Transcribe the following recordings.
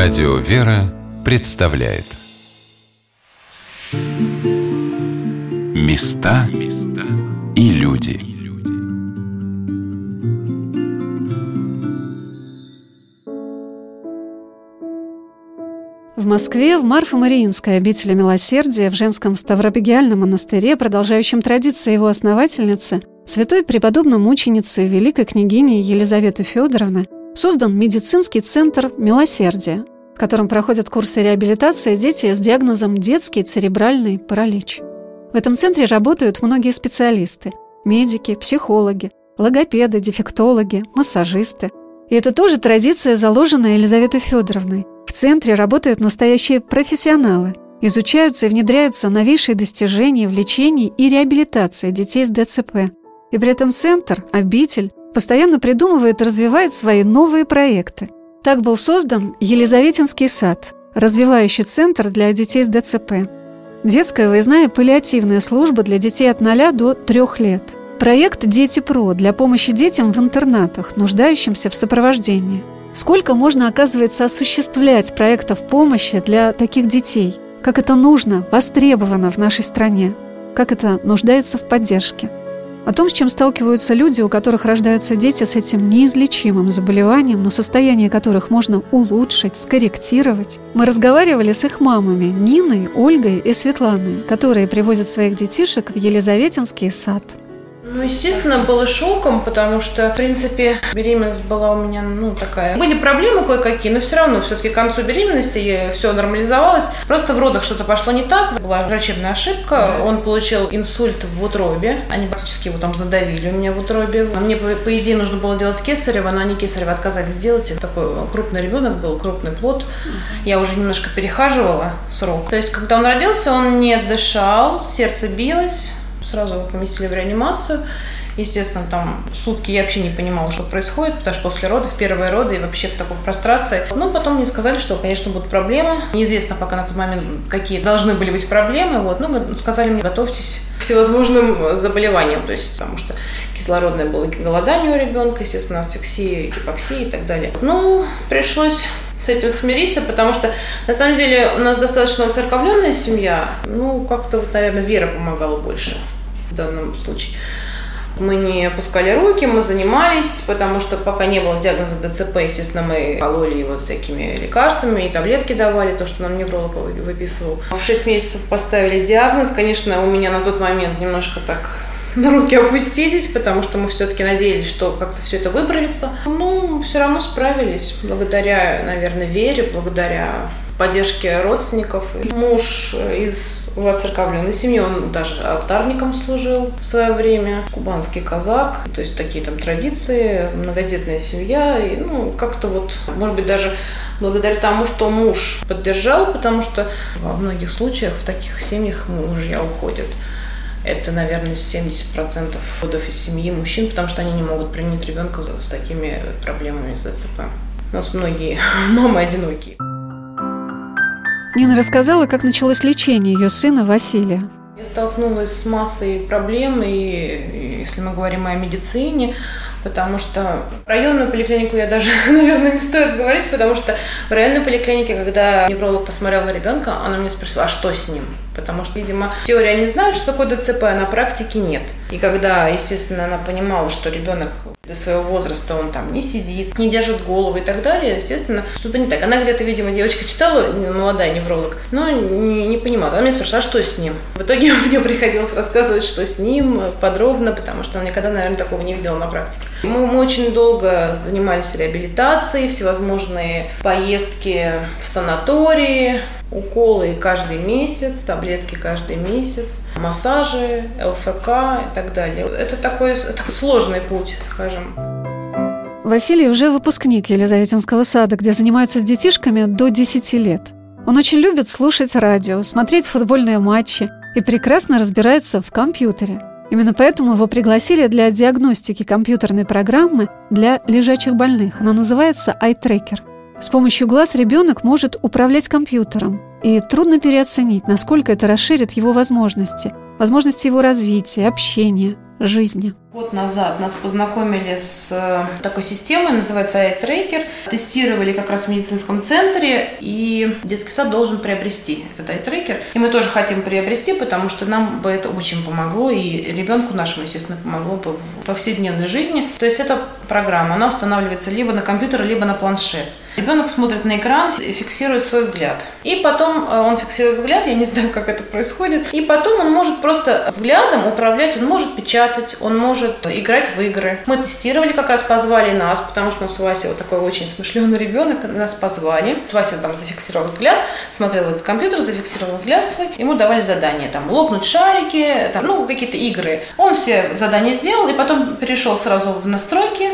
Радио «Вера» представляет. Места и люди. В Москве в Марфо-Мариинской обители милосердия в женском Ставропигиальном монастыре, продолжающем традиции его основательницы, святой преподобной мученицы великой княгини Елизаветы Федоровны – создан медицинский центр «Милосердие», в котором проходят курсы реабилитации дети с диагнозом детский церебральный паралич. В этом центре работают многие специалисты – медики, психологи, логопеды, дефектологи, массажисты. И это тоже традиция, заложенная Елизаветой Федоровной. В центре работают настоящие профессионалы, изучаются и внедряются новейшие достижения в лечении и реабилитации детей с ДЦП. И при этом центр, обитель, постоянно придумывает и развивает свои новые проекты. Так был создан Елизаветинский сад, развивающий центр для детей с ДЦП. Детская выездная паллиативная служба для детей от 0 до 3 лет. Проект «Дети ПРО» для помощи детям в интернатах, нуждающимся в сопровождении. Сколько можно, оказывается, осуществлять проектов помощи для таких детей? Как это нужно, востребовано в нашей стране? Как это нуждается в поддержке? О том, с чем сталкиваются люди, у которых рождаются дети с этим неизлечимым заболеванием, но состояние которых можно улучшить, скорректировать, мы разговаривали с их мамами Ниной, Ольгой и Светланой, которые привозят своих детишек в Елизаветинский сад. Ну, естественно, было шоком, потому что, в принципе, беременность была у меня, ну, такая... Были проблемы кое-какие, но все равно, все-таки к концу беременности все нормализовалось. Просто в родах что-то пошло не так, была врачебная ошибка, он получил инсульт в утробе, они практически его там задавили у меня в утробе. Мне, по, идее, нужно было делать кесарево, но они кесарево отказались сделать. Такой крупный ребенок был, крупный плод. Я уже немножко перехаживала срок. То есть, когда он родился, он не дышал, сердце билось, сразу его поместили в реанимацию. Естественно, там сутки я вообще не понимала, что происходит, потому что после родов, первые роды и вообще в такой прострации. Но потом мне сказали, что, конечно, будут проблемы. Неизвестно пока на тот момент, какие должны были быть проблемы. Вот. Ну, сказали мне, готовьтесь к всевозможным заболеваниям. То есть, потому что кислородное было голодание у ребенка, естественно, асфиксия, гипоксия и так далее. Ну, пришлось с этим смириться, потому что на самом деле у нас достаточно уцерковленная семья. Ну, как-то вот, наверное, вера помогала больше в данном случае. Мы не опускали руки, мы занимались, потому что пока не было диагноза ДЦП, естественно, мы кололи его всякими лекарствами и таблетки давали, то, что нам невролог выписывал. В 6 месяцев поставили диагноз. Конечно, у меня на тот момент немножко так руки опустились, потому что мы все-таки надеялись, что как-то все это выправится. Ну, все равно справились, благодаря, наверное, вере, благодаря поддержке родственников. Муж из воцерковленной семьи, он даже алтарником служил в свое время, кубанский казак, то есть такие там традиции, многодетная семья, и, ну, как-то вот, может быть, даже благодаря тому, что муж поддержал, потому что во многих случаях в таких семьях мужья уходят. Это, наверное, 70% родов из семьи мужчин, потому что они не могут принять ребенка с такими проблемами с ДЦП. У нас многие мамы одинокие. Нина рассказала, как началось лечение ее сына Василия. Я столкнулась с массой проблем, и если мы говорим о медицине, потому что районную поликлинику я даже, наверное, не стоит говорить, потому что в районной поликлинике, когда невролог посмотрел на ребенка, она мне спросила, а что с ним? Потому что, видимо, теория не знают, что такое ДЦП, а на практике нет. И когда, естественно, она понимала, что ребенок для своего возраста он там не сидит, не держит голову и так далее, естественно, что-то не так. Она где-то, видимо, девочка читала, молодая невролог, но не, не понимала. Она меня спрашивала, а что с ним? В итоге мне приходилось рассказывать, что с ним подробно, потому что она никогда, наверное, такого не видела на практике. Мы, мы очень долго занимались реабилитацией, всевозможные поездки в санатории, уколы каждый месяц, таблетки каждый месяц, массажи, ЛФК и так далее. Это такой, такой сложный путь, скажем. Василий уже выпускник Елизаветинского сада, где занимаются с детишками до 10 лет. Он очень любит слушать радио, смотреть футбольные матчи и прекрасно разбирается в компьютере. Именно поэтому его пригласили для диагностики компьютерной программы для лежачих больных. Она называется iTracker. С помощью глаз ребенок может управлять компьютером, и трудно переоценить, насколько это расширит его возможности. возможности его развития, общения, жизни. Год назад нас познакомили с э, такой системой, называется iTracker. Тестировали как раз в медицинском центре, и детский сад должен приобрести этот iTracker. И мы тоже хотим приобрести, потому что нам бы это очень помогло, и ребенку нашему, естественно, помогло бы в повседневной жизни. То есть эта программа, она устанавливается либо на компьютер, либо на планшет. Ребенок смотрит на экран и фиксирует свой взгляд. И потом э, он фиксирует взгляд, я не знаю, как это происходит. И потом он может просто взглядом управлять, он может печатать, он может играть в игры. Мы тестировали, как раз позвали нас, потому что у нас Вася вот такой очень смышленый ребенок, нас позвали. Вася там зафиксировал взгляд, смотрел в этот компьютер, зафиксировал взгляд свой. Ему давали задания, там, лопнуть шарики, там, ну, какие-то игры. Он все задания сделал и потом перешел сразу в настройки.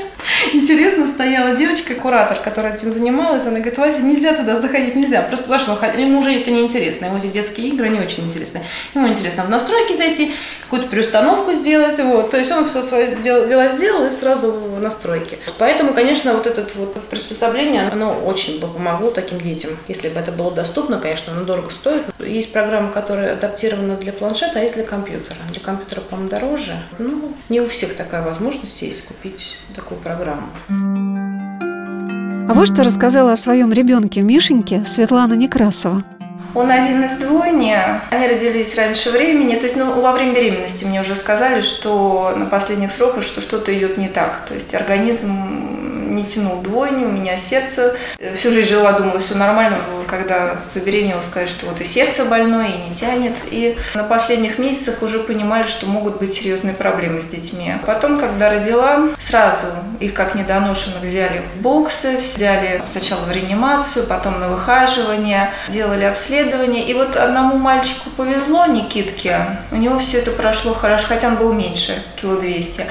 Интересно, стояла девочка, куратор, которая этим занималась она говорит, Вася, нельзя туда заходить, нельзя. Просто потому что ему уже это неинтересно, ему эти детские игры не очень интересны. Ему интересно в настройки зайти, какую-то переустановку сделать, вот. То есть он все свои дела сделал и сразу в настройки. Поэтому, конечно, вот это вот приспособление, оно очень бы помогло таким детям. Если бы это было доступно, конечно, оно дорого стоит. Есть программа, которая адаптирована для планшета, а есть для компьютера. Для компьютера, по-моему, дороже. Ну, не у всех такая возможность есть купить такую программу. А вот что рассказала о своем ребенке Мишеньке Светлана Некрасова. Он один из двойни. Они родились раньше времени. То есть ну, во время беременности мне уже сказали, что на последних сроках, что что-то идет не так. То есть организм не тянул двойню, у меня сердце. Э, всю жизнь жила, думала, все нормально. Когда забеременела, сказать, что вот и сердце больное, и не тянет. И на последних месяцах уже понимали, что могут быть серьезные проблемы с детьми. Потом, когда родила, сразу их как недоношенных взяли в боксы, взяли сначала в реанимацию, потом на выхаживание, делали обследование. И вот одному мальчику повезло, Никитке, у него все это прошло хорошо, хотя он был меньше, кило двести.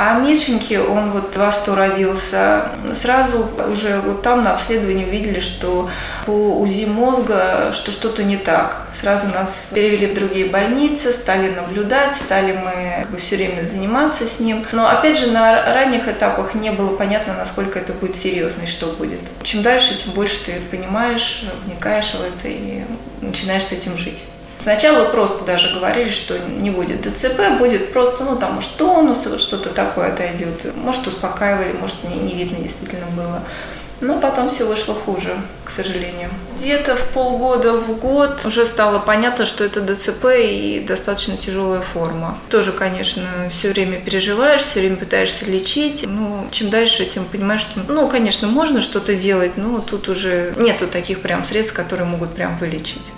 А Мишеньке, он вот два сто родился, сразу уже вот там на обследовании увидели, что по УЗИ мозга, что что-то не так. Сразу нас перевели в другие больницы, стали наблюдать, стали мы как бы, все время заниматься с ним. Но опять же на ранних этапах не было понятно, насколько это будет серьезно и что будет. Чем дальше, тем больше ты понимаешь, вникаешь в это и начинаешь с этим жить. Сначала просто даже говорили, что не будет ДЦП, будет просто, ну, там, может, тонус, вот что-то такое отойдет. Может, успокаивали, может, не, не видно действительно было. Но потом все вышло хуже, к сожалению. Где-то в полгода, в год уже стало понятно, что это ДЦП и достаточно тяжелая форма. Тоже, конечно, все время переживаешь, все время пытаешься лечить. Ну, чем дальше, тем понимаешь, что, ну, конечно, можно что-то делать, но тут уже нету таких прям средств, которые могут прям вылечить.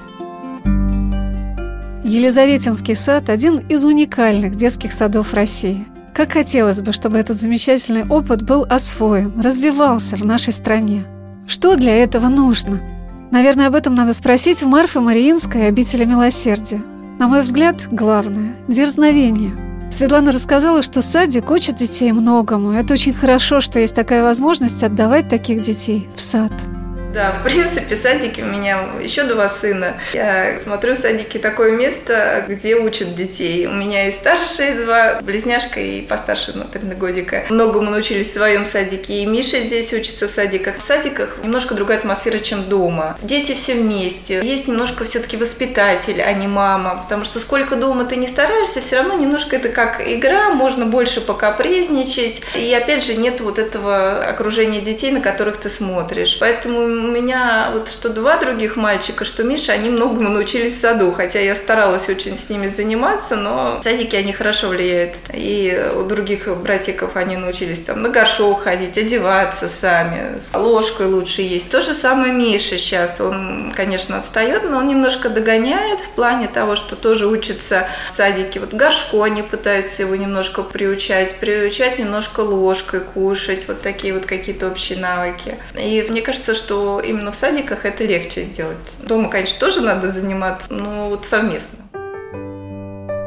Елизаветинский сад – один из уникальных детских садов России. Как хотелось бы, чтобы этот замечательный опыт был освоен, развивался в нашей стране. Что для этого нужно? Наверное, об этом надо спросить в Марфы Мариинской обители милосердия. На мой взгляд, главное – дерзновение. Светлана рассказала, что садик учит детей многому. Это очень хорошо, что есть такая возможность отдавать таких детей в сад. Да, в принципе, садики у меня еще два сына. Я смотрю садики такое место, где учат детей. У меня и старшие два, близняшка и постарше на три годика. Многому научились в своем садике. И Миша здесь учится в садиках. В садиках немножко другая атмосфера, чем дома. Дети все вместе. Есть немножко все-таки воспитатель, а не мама. Потому что сколько дома ты не стараешься, все равно немножко это как игра, можно больше покапризничать. И опять же, нет вот этого окружения детей, на которых ты смотришь. Поэтому меня вот что два других мальчика, что Миша, они многому научились в саду, хотя я старалась очень с ними заниматься, но садики, они хорошо влияют. И у других братиков они научились там на горшок ходить, одеваться сами, с ложкой лучше есть. То же самое Миша сейчас, он, конечно, отстает, но он немножко догоняет в плане того, что тоже учится в садике. Вот горшку они пытаются его немножко приучать, приучать немножко ложкой кушать, вот такие вот какие-то общие навыки. И мне кажется, что именно в садиках это легче сделать. Дома, конечно, тоже надо заниматься, но вот совместно.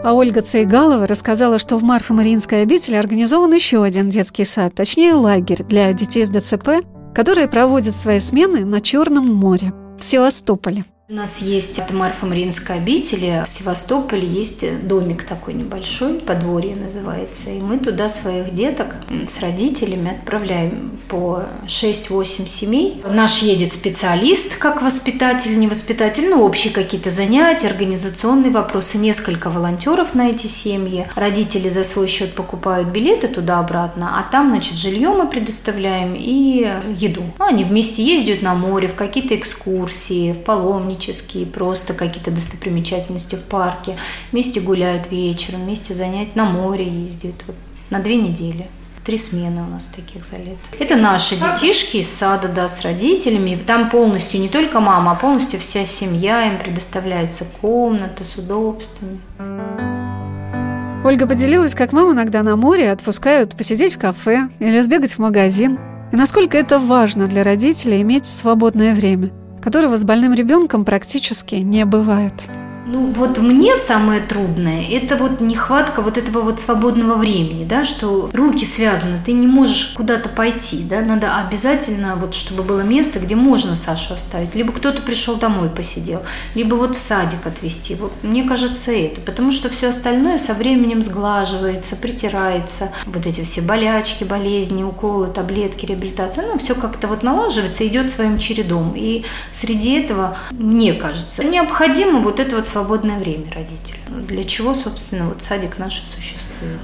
А Ольга Цейгалова рассказала, что в Марфо-Мариинской обители организован еще один детский сад, точнее лагерь для детей с ДЦП, которые проводят свои смены на Черном море в Севастополе. У нас есть от Марфа-Мариинской обители в Севастополе есть домик такой небольшой, подворье называется. И мы туда своих деток с родителями отправляем по 6-8 семей. Наш едет специалист, как воспитатель, не воспитатель, ну, общие какие-то занятия, организационные вопросы, несколько волонтеров на эти семьи. Родители за свой счет покупают билеты туда-обратно, а там, значит, жилье мы предоставляем и еду. Ну, они вместе ездят на море, в какие-то экскурсии, в паломничество паломнические, просто какие-то достопримечательности в парке. Вместе гуляют вечером, вместе занять на море ездят. Вот, на две недели. Три смены у нас таких за лет. Это наши детишки из сада, да, с родителями. Там полностью не только мама, а полностью вся семья. Им предоставляется комната с удобствами. Ольга поделилась, как маму иногда на море отпускают посидеть в кафе или сбегать в магазин. И насколько это важно для родителей иметь свободное время – которого с больным ребенком практически не бывает. Ну вот мне самое трудное – это вот нехватка вот этого вот свободного времени, да, что руки связаны, ты не можешь куда-то пойти, да, надо обязательно вот, чтобы было место, где можно Сашу оставить, либо кто-то пришел домой посидел, либо вот в садик отвезти. Вот мне кажется это, потому что все остальное со временем сглаживается, притирается, вот эти все болячки, болезни, уколы, таблетки, реабилитация, ну все как-то вот налаживается, идет своим чередом. И среди этого, мне кажется, необходимо вот это вот свободное время родителям. Для чего, собственно, вот садик наш существует.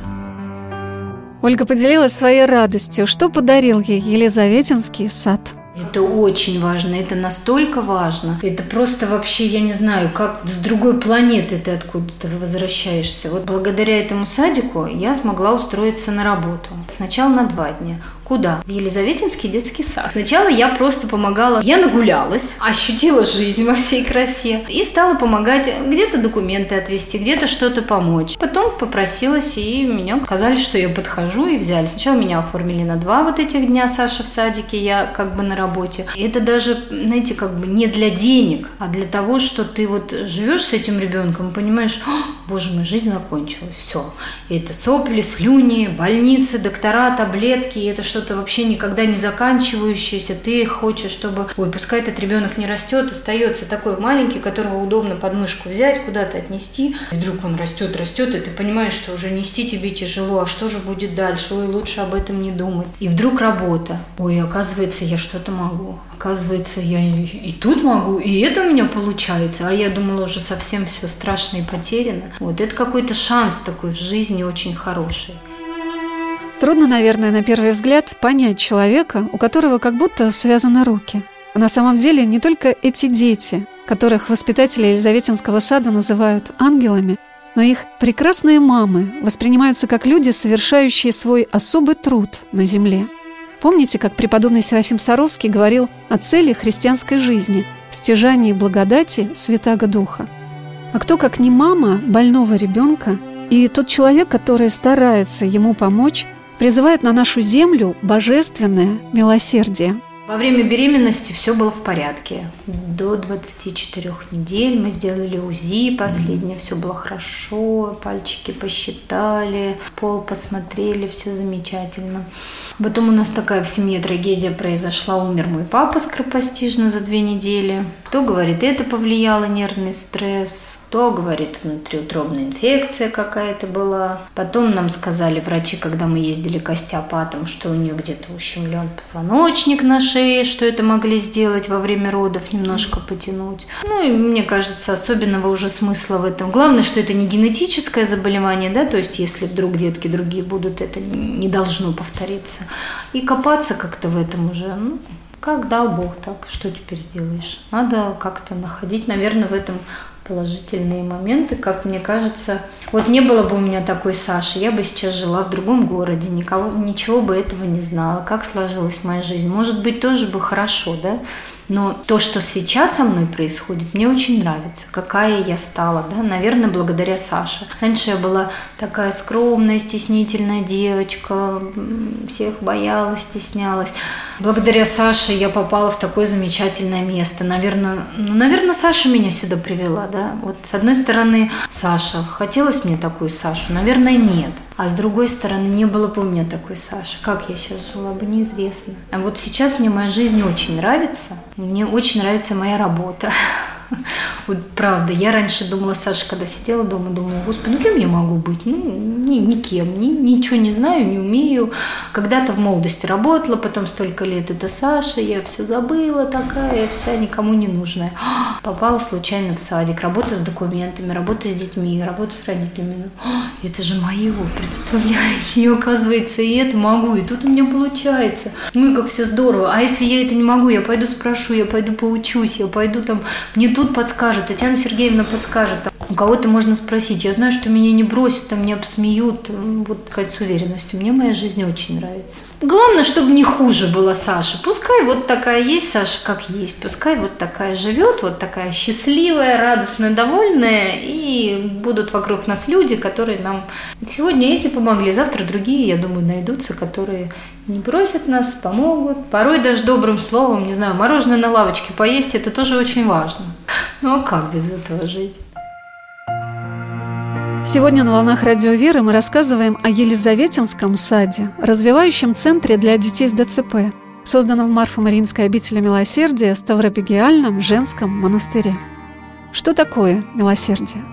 Ольга поделилась своей радостью, что подарил ей Елизаветинский сад – это очень важно, это настолько важно. Это просто вообще, я не знаю, как с другой планеты ты откуда-то возвращаешься. Вот благодаря этому садику я смогла устроиться на работу. Сначала на два дня. Куда? В Елизаветинский детский сад. Сначала я просто помогала. Я нагулялась, ощутила жизнь во всей красе и стала помогать где-то документы отвести, где-то что-то помочь. Потом попросилась, и меня сказали, что я подхожу, и взяли. Сначала меня оформили на два вот этих дня Саша в садике, я как бы на работе. И это даже, знаете, как бы не для денег, а для того, что ты вот живешь с этим ребенком и понимаешь, боже мой, жизнь закончилась, все. Это сопли, слюни, больницы, доктора, таблетки, это что что-то вообще никогда не заканчивающееся, ты хочешь, чтобы, ой, пускай этот ребенок не растет, остается такой маленький, которого удобно под мышку взять, куда-то отнести. И вдруг он растет, растет, и ты понимаешь, что уже нести тебе тяжело, а что же будет дальше, ой, лучше об этом не думать. И вдруг работа. Ой, оказывается, я что-то могу. Оказывается, я и тут могу, и это у меня получается. А я думала уже совсем все страшно и потеряно. Вот это какой-то шанс такой в жизни очень хороший. Трудно, наверное, на первый взгляд понять человека, у которого как будто связаны руки. А на самом деле не только эти дети, которых воспитатели Елизаветинского сада называют ангелами, но их прекрасные мамы воспринимаются как люди, совершающие свой особый труд на земле. Помните, как преподобный Серафим Саровский говорил о цели христианской жизни – стяжании благодати Святаго Духа? А кто, как не мама больного ребенка и тот человек, который старается ему помочь, призывает на нашу землю божественное милосердие. Во время беременности все было в порядке. До 24 недель мы сделали УЗИ последнее, все было хорошо, пальчики посчитали, пол посмотрели, все замечательно. Потом у нас такая в семье трагедия произошла, умер мой папа скоропостижно за две недели. Кто говорит, это повлияло нервный стресс, то, говорит, внутриутробная инфекция какая-то была. Потом нам сказали врачи, когда мы ездили к остеопатам, что у нее где-то ущемлен позвоночник на шее, что это могли сделать во время родов, немножко потянуть. Ну и мне кажется, особенного уже смысла в этом. Главное, что это не генетическое заболевание, да, то есть если вдруг детки другие будут, это не должно повториться. И копаться как-то в этом уже, ну, как дал Бог, так что теперь сделаешь? Надо как-то находить, наверное, в этом положительные моменты, как мне кажется. Вот не было бы у меня такой Саши, я бы сейчас жила в другом городе, никого, ничего бы этого не знала, как сложилась моя жизнь. Может быть, тоже бы хорошо, да? Но то, что сейчас со мной происходит, мне очень нравится. Какая я стала, да? Наверное, благодаря Саше. Раньше я была такая скромная, стеснительная девочка, всех боялась, стеснялась. Благодаря Саше я попала в такое замечательное место. Наверное, ну, наверное, Саша меня сюда привела, да? Вот с одной стороны, Саша. Хотелось мне такую Сашу? Наверное, нет. А с другой стороны, не было бы у меня такой Саши. Как я сейчас жила бы, неизвестно. А вот сейчас мне моя жизнь очень нравится. Мне очень нравится моя работа. Вот правда, я раньше думала, Саша, когда сидела дома, думала, господи, ну кем я могу быть? Ну, ни, никем, ни, ничего не знаю, не умею. Когда-то в молодости работала, потом столько лет это Саша, я все забыла такая, вся никому не нужная. Попала случайно в садик, работа с документами, работа с детьми, работа с родителями. Это же мое, представляете? И оказывается, и это могу, и тут у меня получается. Ну и как все здорово. А если я это не могу, я пойду спрошу, я пойду поучусь, я пойду там, мне тут подскажут, Татьяна Сергеевна подскажет. У кого-то можно спросить. Я знаю, что меня не бросят, там не обсмеют. Вот сказать с уверенностью. Мне моя жизнь очень нравится. Главное, чтобы не хуже была Саша. Пускай вот такая есть Саша, как есть. Пускай вот такая живет, вот такая счастливая, радостная, довольная. И будут вокруг нас люди, которые нам сегодня эти помогли, завтра другие, я думаю, найдутся, которые не бросят нас, помогут. Порой даже добрым словом, не знаю, мороженое на лавочке поесть, это тоже очень важно. Ну а как без этого жить? Сегодня на «Волнах Радио Веры» мы рассказываем о Елизаветинском саде, развивающем центре для детей с ДЦП, созданном в Марфо-Мариинской обители милосердия Ставропигиальном женском монастыре. Что такое милосердие?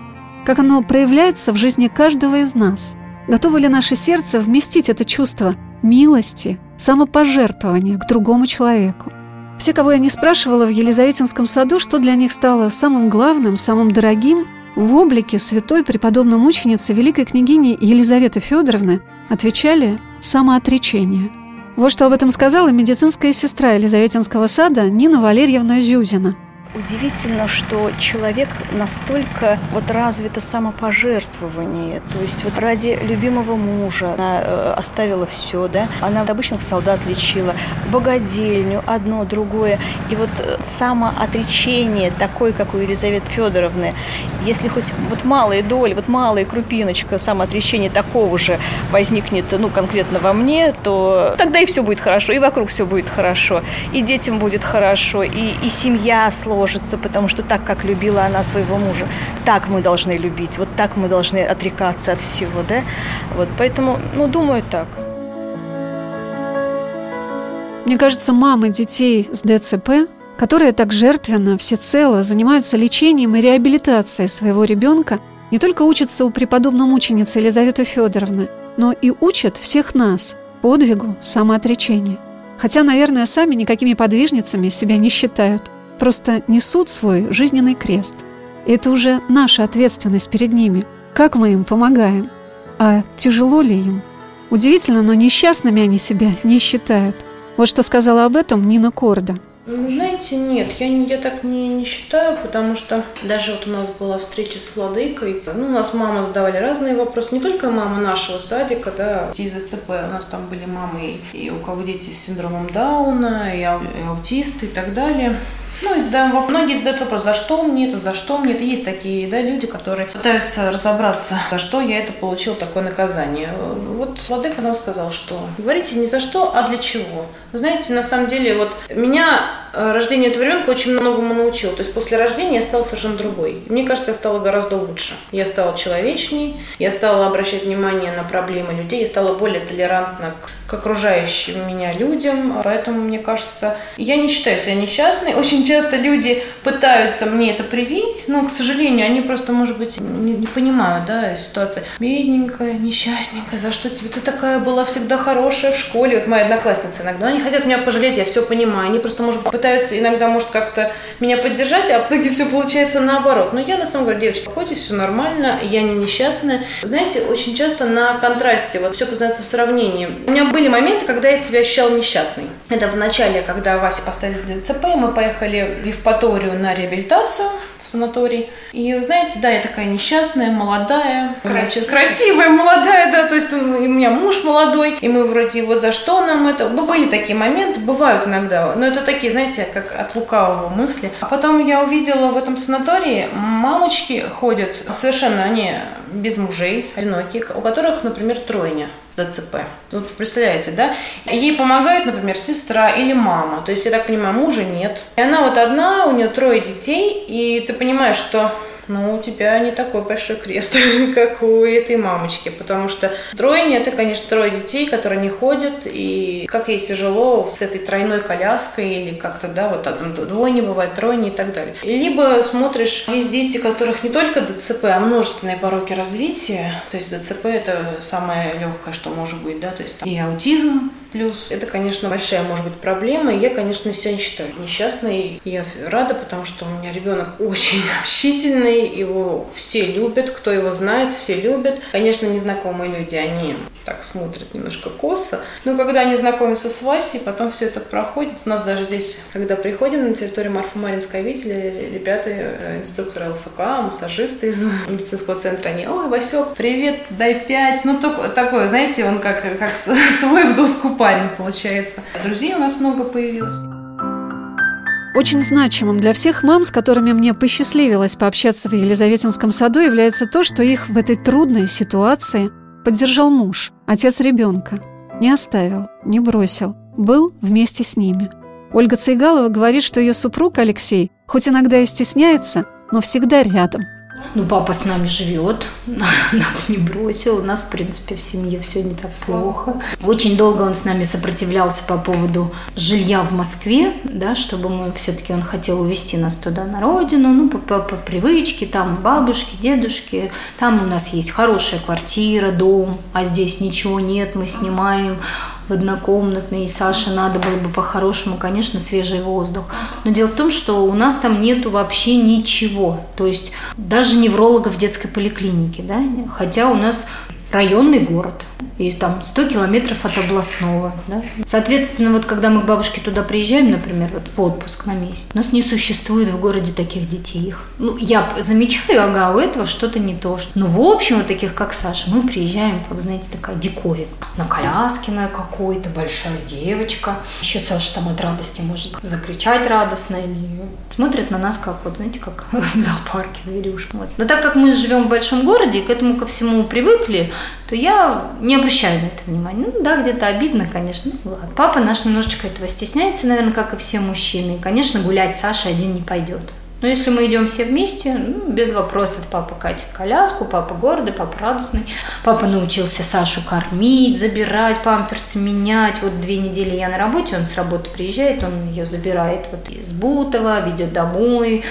Как оно проявляется в жизни каждого из нас? Готово ли наше сердце вместить это чувство милости, самопожертвования к другому человеку? Все, кого я не спрашивала в Елизаветинском саду, что для них стало самым главным, самым дорогим – в облике святой преподобной мученицы великой княгини Елизаветы Федоровны отвечали «самоотречение». Вот что об этом сказала медицинская сестра Елизаветинского сада Нина Валерьевна Зюзина – Удивительно, что человек настолько вот развито самопожертвование, то есть вот ради любимого мужа она э, оставила все, да, она обычных солдат лечила, богадельню, одно, другое, и вот э, самоотречение такое, как у Елизаветы Федоровны, если хоть вот малая доля, вот малая крупиночка самоотречения такого же возникнет, ну, конкретно во мне, то тогда и все будет хорошо, и вокруг все будет хорошо, и детям будет хорошо, и, и семья сложится, сложится, потому что так, как любила она своего мужа, так мы должны любить, вот так мы должны отрекаться от всего, да? Вот, поэтому, ну, думаю, так. Мне кажется, мамы детей с ДЦП, которые так жертвенно, всецело занимаются лечением и реабилитацией своего ребенка, не только учатся у преподобной мученицы Елизаветы Федоровны, но и учат всех нас подвигу самоотречения. Хотя, наверное, сами никакими подвижницами себя не считают – просто несут свой жизненный крест. И это уже наша ответственность перед ними. Как мы им помогаем? А тяжело ли им? Удивительно, но несчастными они себя не считают. Вот что сказала об этом Нина Корда. Ну, знаете, нет, я, я так не, не считаю, потому что даже вот у нас была встреча с владыкой, ну, у нас мама задавали разные вопросы, не только мама нашего садика, да, из ДЦП, у нас там были мамы, и у кого дети с синдромом Дауна, и, ау, и аутисты и так далее. Ну, и задаем вопрос. Многие задают вопрос, за что мне это, за что мне это. Есть такие да, люди, которые пытаются разобраться, за что я это получил такое наказание. Вот Владыка нам сказал, что говорите не за что, а для чего. Знаете, на самом деле, вот меня рождение этого ребенка очень многому научил. То есть после рождения я стала совершенно другой. Мне кажется, я стала гораздо лучше. Я стала человечней, я стала обращать внимание на проблемы людей, я стала более толерантна к к окружающим меня людям. Поэтому, мне кажется, я не считаю себя несчастной. Очень часто люди пытаются мне это привить, но, к сожалению, они просто, может быть, не, не понимают, да, ситуации. Бедненькая, несчастненькая, за что тебе? Ты такая была всегда хорошая в школе. Вот мои одноклассницы иногда, они хотят меня пожалеть, я все понимаю. Они просто, может, пытаются иногда, может, как-то меня поддержать, а в итоге все получается наоборот. Но я на самом деле, девочки, хоть все нормально, я не несчастная. Знаете, очень часто на контрасте, вот все познается в сравнении. У меня были моменты, когда я себя ощущала несчастной. Это в начале, когда Вася поставили ДЦП, мы поехали в Евпаторию на реабилитацию санаторий. И знаете, да, я такая несчастная, молодая, значит, красивая, молодая, да, то есть у меня муж молодой, и мы вроде его за что нам это? Были такие моменты, бывают иногда, но это такие, знаете, как от лукавого мысли. А потом я увидела в этом санатории мамочки ходят, совершенно они без мужей, одинокие, у которых, например, тройня. ДЦП. Вот представляете, да? Ей помогает, например, сестра или мама. То есть, я так понимаю, мужа нет. И она вот одна, у нее трое детей, и ты понимаешь, что ну, у тебя не такой большой крест, как у этой мамочки, потому что тройня – это, конечно, трое детей, которые не ходят, и как ей тяжело с этой тройной коляской или как-то, да, вот там двойня бывает, тройня и так далее. Либо смотришь, есть дети, которых не только ДЦП, а множественные пороки развития, то есть ДЦП – это самое легкое, что может быть, да, то есть и аутизм, Плюс это, конечно, большая, может быть, проблема. И я, конечно, себя не считаю несчастной. Я рада, потому что у меня ребенок очень общительный, его все любят, кто его знает, все любят. Конечно, незнакомые люди, они так смотрят немножко косо. Но когда они знакомятся с Васей, потом все это проходит. У нас даже здесь, когда приходим на территорию Марфа-Маринской обители, ребята, э, инструкторы ЛФК, массажисты из медицинского центра, они, ой, Васек, привет, дай пять. Ну, такое, знаете, он как, как свой в доску парень, получается. Друзей у нас много появилось. Очень значимым для всех мам, с которыми мне посчастливилось пообщаться в Елизаветинском саду, является то, что их в этой трудной ситуации поддержал муж, отец ребенка. Не оставил, не бросил, был вместе с ними. Ольга Цейгалова говорит, что ее супруг Алексей, хоть иногда и стесняется, но всегда рядом – ну, папа с нами живет, нас не бросил, у нас, в принципе, в семье все не так плохо. Очень долго он с нами сопротивлялся по поводу жилья в Москве, да, чтобы мы все-таки, он хотел увезти нас туда на родину, ну, по, по, по привычке, там бабушки, дедушки, там у нас есть хорошая квартира, дом, а здесь ничего нет, мы снимаем в однокомнатной, и Саше надо было бы по-хорошему, конечно, свежий воздух. Но дело в том, что у нас там нету вообще ничего. То есть даже невролога в детской поликлинике, да, хотя у нас районный город и там 100 километров от областного. Да? Соответственно, вот когда мы к бабушке туда приезжаем, например, вот в отпуск на месяц, у нас не существует в городе таких детей. Их, ну, я замечаю, ага, у этого что-то не то. Но в общем, вот таких, как Саша, мы приезжаем, как, знаете, такая диковин. На коляске на какой-то, большая девочка. Еще Саша там от радости может закричать радостно. Или смотрит на нас, как вот, знаете, как в зоопарке зверюшка. Вот. Но так как мы живем в большом городе и к этому ко всему привыкли, то я не обращаю на это внимания. Ну да, где-то обидно, конечно. Ну, ладно. Папа наш немножечко этого стесняется, наверное, как и все мужчины. И, конечно, гулять Саша один не пойдет. Но если мы идем все вместе, ну, без вопросов, папа катит коляску, папа гордый, папа радостный. Папа научился Сашу кормить, забирать, памперсы менять. Вот две недели я на работе, он с работы приезжает, он ее забирает вот из Бутова, ведет домой,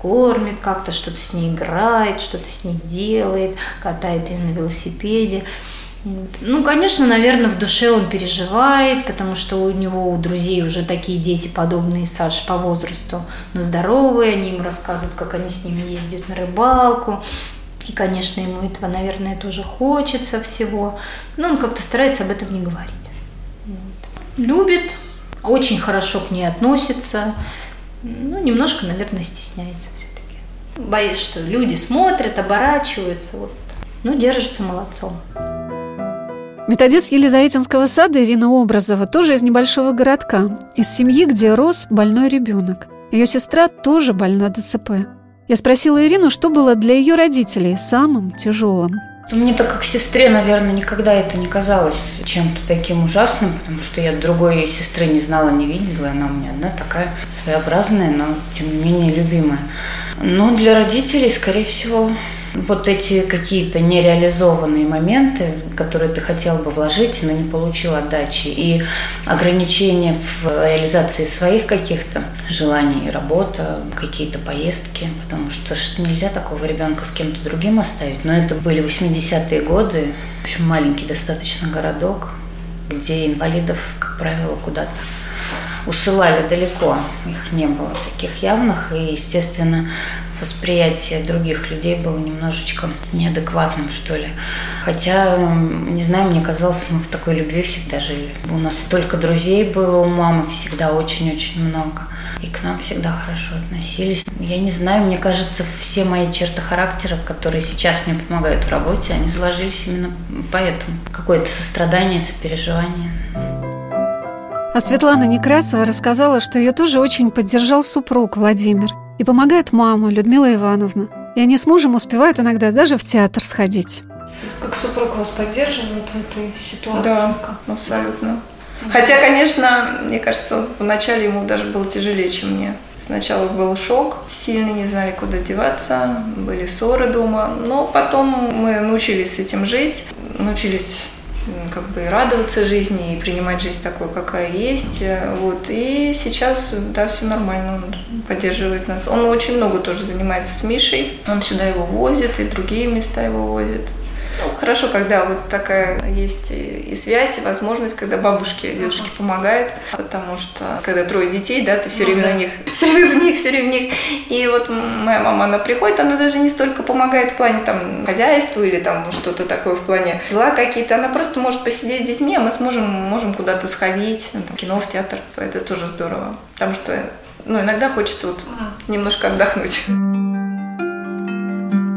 кормит как-то, что-то с ней играет, что-то с ней делает, катает ее на велосипеде. Ну, конечно, наверное, в душе он переживает, потому что у него, у друзей уже такие дети, подобные Саше по возрасту, но здоровые, они ему рассказывают, как они с ними ездят на рыбалку. И, конечно, ему этого, наверное, тоже хочется всего. Но он как-то старается об этом не говорить. Вот. Любит, очень хорошо к ней относится ну, немножко, наверное, стесняется все-таки. Боится, что люди смотрят, оборачиваются. Вот. Ну, держится молодцом. Методист Елизаветинского сада Ирина Образова тоже из небольшого городка, из семьи, где рос больной ребенок. Ее сестра тоже больна ДЦП. Я спросила Ирину, что было для ее родителей самым тяжелым. Мне так как сестре, наверное, никогда это не казалось чем-то таким ужасным, потому что я другой сестры не знала, не видела, она у меня одна такая своеобразная, но тем не менее любимая. Но для родителей, скорее всего, вот эти какие-то нереализованные моменты, которые ты хотел бы вложить, но не получил отдачи, и ограничения в реализации своих каких-то желаний, работа, какие-то поездки, потому что нельзя такого ребенка с кем-то другим оставить. Но это были 80-е годы, в общем, маленький достаточно городок, где инвалидов, как правило, куда-то усылали далеко. Их не было таких явных. И, естественно, восприятие других людей было немножечко неадекватным, что ли. Хотя, не знаю, мне казалось, мы в такой любви всегда жили. У нас столько друзей было у мамы, всегда очень-очень много. И к нам всегда хорошо относились. Я не знаю, мне кажется, все мои черты характера, которые сейчас мне помогают в работе, они заложились именно поэтому. Какое-то сострадание, сопереживание. А Светлана Некрасова рассказала, что ее тоже очень поддержал супруг Владимир. И помогает мама Людмила Ивановна. И они с мужем успевают иногда даже в театр сходить. Как супруг вас поддерживает в этой ситуации? Да, абсолютно. Хотя, конечно, мне кажется, вначале ему даже было тяжелее, чем мне. Сначала был шок, сильный, не знали, куда деваться, были ссоры дома. Но потом мы научились с этим жить, научились как бы радоваться жизни и принимать жизнь такой, какая есть. Вот. И сейчас, да, все нормально, он поддерживает нас. Он очень много тоже занимается с Мишей. Он сюда его возит, и другие места его возит. Хорошо, когда вот такая есть и связь, и возможность, когда бабушки и дедушки uh-huh. помогают, потому что когда трое детей, да, ты все ну, время да. на них, все время в них, все время в них. И вот моя мама, она приходит, она даже не столько помогает в плане там хозяйства или там что-то такое в плане дела какие-то, она просто может посидеть с детьми, а мы сможем, можем куда-то сходить, ну, там, кино, в театр, это тоже здорово. Потому что ну, иногда хочется вот немножко отдохнуть.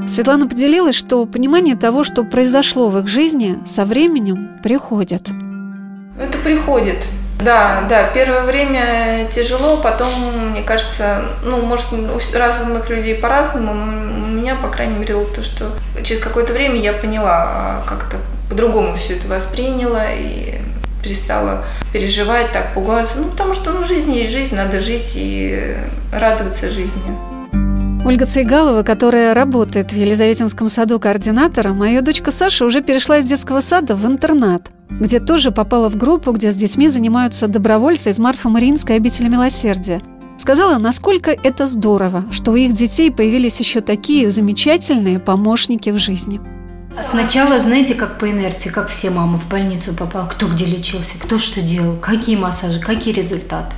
Светлана поделилась, что понимание того, что произошло в их жизни, со временем приходит. Это приходит. Да, да, первое время тяжело, потом, мне кажется, ну, может, у разных людей по-разному, но у меня, по крайней мере, то, что через какое-то время я поняла, а, как-то по-другому все это восприняла и перестала переживать, так пугаться. Ну, потому что, ну, жизнь есть жизнь, надо жить и радоваться жизни. Ольга Цейгалова, которая работает в Елизаветинском саду координатором, а ее дочка Саша уже перешла из детского сада в интернат, где тоже попала в группу, где с детьми занимаются добровольцы из Марфа-Мариинской обители милосердия. Сказала, насколько это здорово, что у их детей появились еще такие замечательные помощники в жизни. Сначала, знаете, как по инерции, как все мамы в больницу попал, кто где лечился, кто что делал, какие массажи, какие результаты.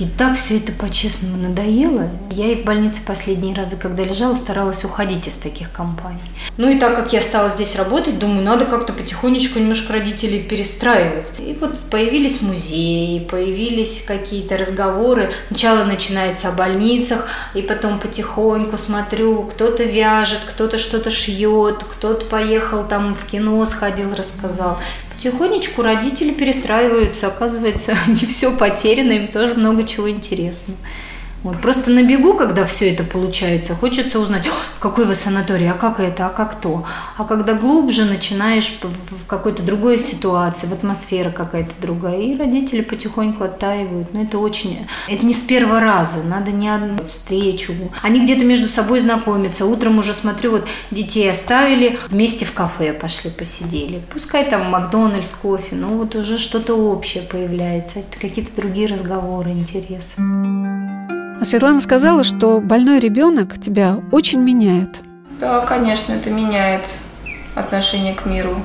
И так все это по-честному надоело. Я и в больнице последние разы, когда лежала, старалась уходить из таких компаний. Ну и так как я стала здесь работать, думаю, надо как-то потихонечку немножко родителей перестраивать. И вот появились музеи, появились какие-то разговоры. Сначала начинается о больницах, и потом потихоньку смотрю, кто-то вяжет, кто-то что-то шьет, кто-то поехал там в кино, сходил, рассказал потихонечку родители перестраиваются. Оказывается, не все потеряно, им тоже много чего интересного. Вот. Просто на бегу, когда все это получается, хочется узнать, в какой вы санатории, а как это, а как то. А когда глубже начинаешь в какой-то другой ситуации, в атмосфера какая-то другая, и родители потихоньку оттаивают. Но это очень... Это не с первого раза, надо не одну встречу. Они где-то между собой знакомятся. Утром уже смотрю, вот детей оставили, вместе в кафе пошли, посидели. Пускай там Макдональдс, кофе, но вот уже что-то общее появляется, какие-то другие разговоры, интересы. Светлана сказала, что больной ребенок тебя очень меняет. Да, конечно, это меняет отношение к миру.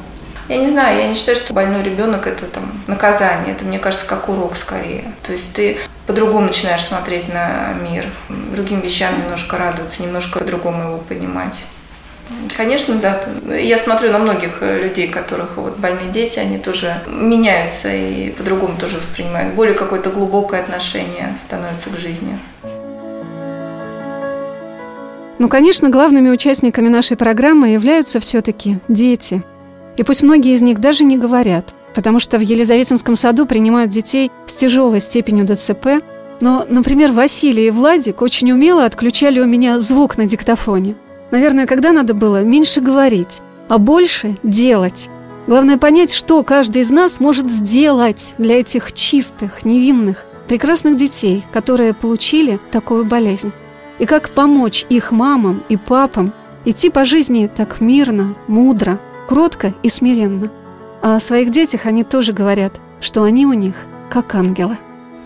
Я не знаю, я не считаю, что больной ребенок это там наказание. Это, мне кажется, как урок скорее. То есть ты по-другому начинаешь смотреть на мир, другим вещам немножко радоваться, немножко по-другому его понимать. Конечно, да. Я смотрю на многих людей, которых вот больные дети, они тоже меняются и по-другому тоже воспринимают. Более какое-то глубокое отношение становится к жизни. Ну, конечно, главными участниками нашей программы являются все-таки дети. И пусть многие из них даже не говорят, потому что в Елизаветинском саду принимают детей с тяжелой степенью ДЦП, но, например, Василий и Владик очень умело отключали у меня звук на диктофоне – Наверное, когда надо было меньше говорить, а больше делать. Главное понять, что каждый из нас может сделать для этих чистых, невинных, прекрасных детей, которые получили такую болезнь. И как помочь их мамам и папам идти по жизни так мирно, мудро, кротко и смиренно. А о своих детях они тоже говорят, что они у них как ангелы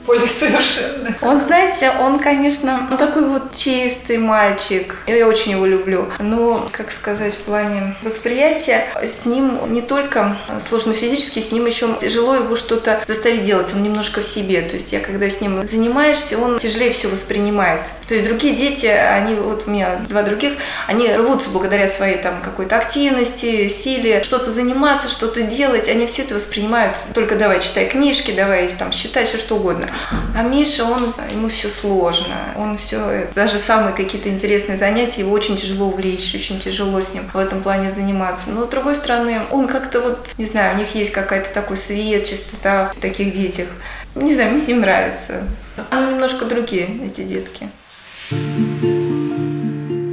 поле совершенно. Он, знаете, он, конечно, он такой вот чистый мальчик. Я очень его люблю. Но, как сказать, в плане восприятия, с ним не только сложно физически, с ним еще тяжело его что-то заставить делать. Он немножко в себе. То есть я, когда с ним занимаешься, он тяжелее все воспринимает. То есть другие дети, они, вот у меня два других, они рвутся благодаря своей там какой-то активности, силе, что-то заниматься, что-то делать. Они все это воспринимают только давай читай книжки, давай там считай все что угодно. А Миша, он, ему все сложно. Он все, даже самые какие-то интересные занятия, его очень тяжело увлечь, очень тяжело с ним в этом плане заниматься. Но с другой стороны, он как-то вот, не знаю, у них есть какая-то такой свет, чистота в таких детях. Не знаю, мне с ним нравится. Они немножко другие, эти детки.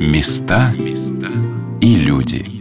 Места и люди.